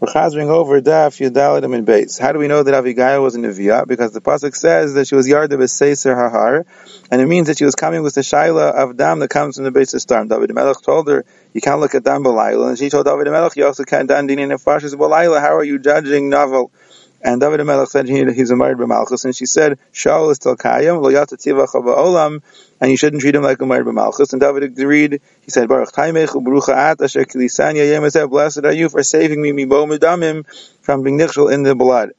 We're chazering over Daf Yudaladim in base. How do we know that Avigail was a Neviah? Because the pasuk says that she was Yarda B'Seiser Hahar, and it means that she was coming with the Shaila of Dam that comes from the base of storm. David Melech told her, you can't look at Dam B'Laila, and she told David Melech, you also can't Dan Dinin Nefashis B'Laila, how are you judging Naval? And David Melech said he, he's a married b'malchus, and she said, Shaul is still kayim, lo yata tivach olam, and you shouldn't treat him like a married b'malchus. And David agreed. He said, Baruch taimech u'barucha at asher kilisanya blessed are you for saving me mibo medamim from being nichshel in the blood.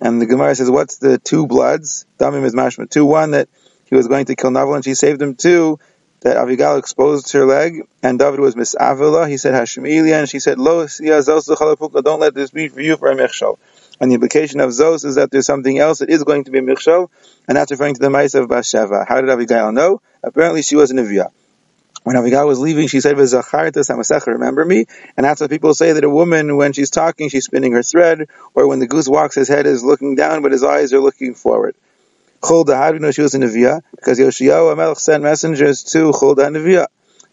And the Gemara says, what's the two bloods? Damim is mashma. Two, one that he was going to kill Naval and she saved him. Two, that Avigail exposed her leg, and David was misavila. He said Hashemilia, and she said, Lo don't let this be for you for a mechshel. And the implication of Zos is that there's something else that is going to be Michshel, and that's referring to the Maisa of Basheva. How did Abigail know? Apparently she was an Aviyah. When Abigail was leaving, she said, remember me? And that's what people say that a woman, when she's talking, she's spinning her thread, or when the goose walks, his head is looking down, but his eyes are looking forward. How do you know she was a Neviah? Because Yoshiyahu Amelch sent messengers to Chulda Neviah.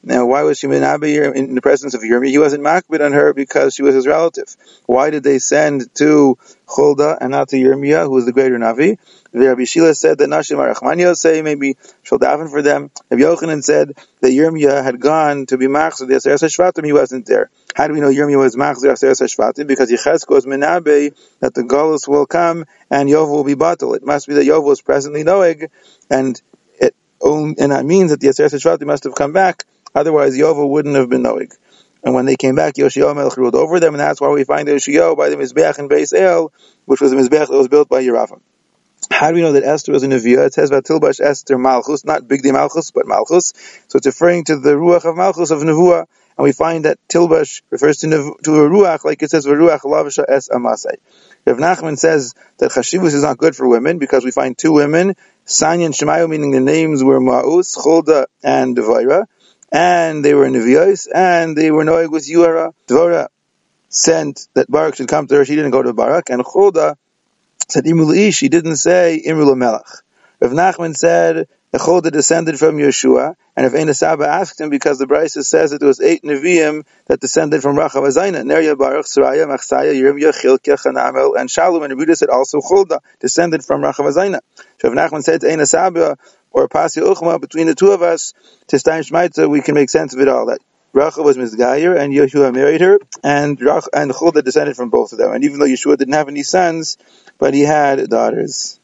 Now, why was she menabe in the presence of Yirmi? He wasn't makbid on her because she was his relative. Why did they send to Chulda and not to Yirmiyah, who was the greater Navi? The Rabbi Shila said that Nashim Arachmaniyah say maybe she'll daven for them. Rabbi Yochanan said that Yirmiyah had gone to be machzor the Aseres Shvatim, he wasn't there. How do we know Yirmiyah was machzor Aseres Shvatim? Because Yechezkel was menabe that the Golos will come and Yov will be bottled. It must be that Yov was presently Noeg, and it and that means that the Aseres Shvatim must have come back Otherwise, Yovel wouldn't have been Noig. And when they came back, Yoshio Melech ruled over them, and that's why we find Yoshio by the Mizbeach in Beis El, which was the Mizbeach that was built by Yeravam. How do we know that Esther was a Neviah? It says Vatilbash Esther Malchus, not Big Malchus, but Malchus. So it's referring to the Ruach of Malchus of Nevuah, and we find that Tilbash refers to, Nev- to a Ruach, like it says Ruach Lavisha Es Amasai. Rav Nachman says that Chashivus is not good for women because we find two women, Sanya and Shemayu, meaning the names were Ma'us, Cholda, and Devaira and they were Nevios, and they were Noeg with Yuara. Dvora sent that Barak should come to her. She didn't go to Barak, and Choda said Imul Ish. She didn't say Imul Melech. Rav Nachman said Choda descended from Yeshua, and if Ein Saba asked him because the Brisa says that there was eight Nevi'im that descended from Rachav Azayna, Nerya Baruch, Saraya, Machsaya, Yirmiyah, Chilkya, Chanamel, and Shalom, and Rebuta said also Choda descended from Rachav Azayna. So Rav Nachman said to Saba, or Pasi Uchma, between the two of us, to Stein Shmaitza, we can make sense of it all. That Rachel was Mizgayer, and Yeshua married her, and Rach, and Chulda descended from both of them. And even though Yeshua didn't have any sons, but he had daughters.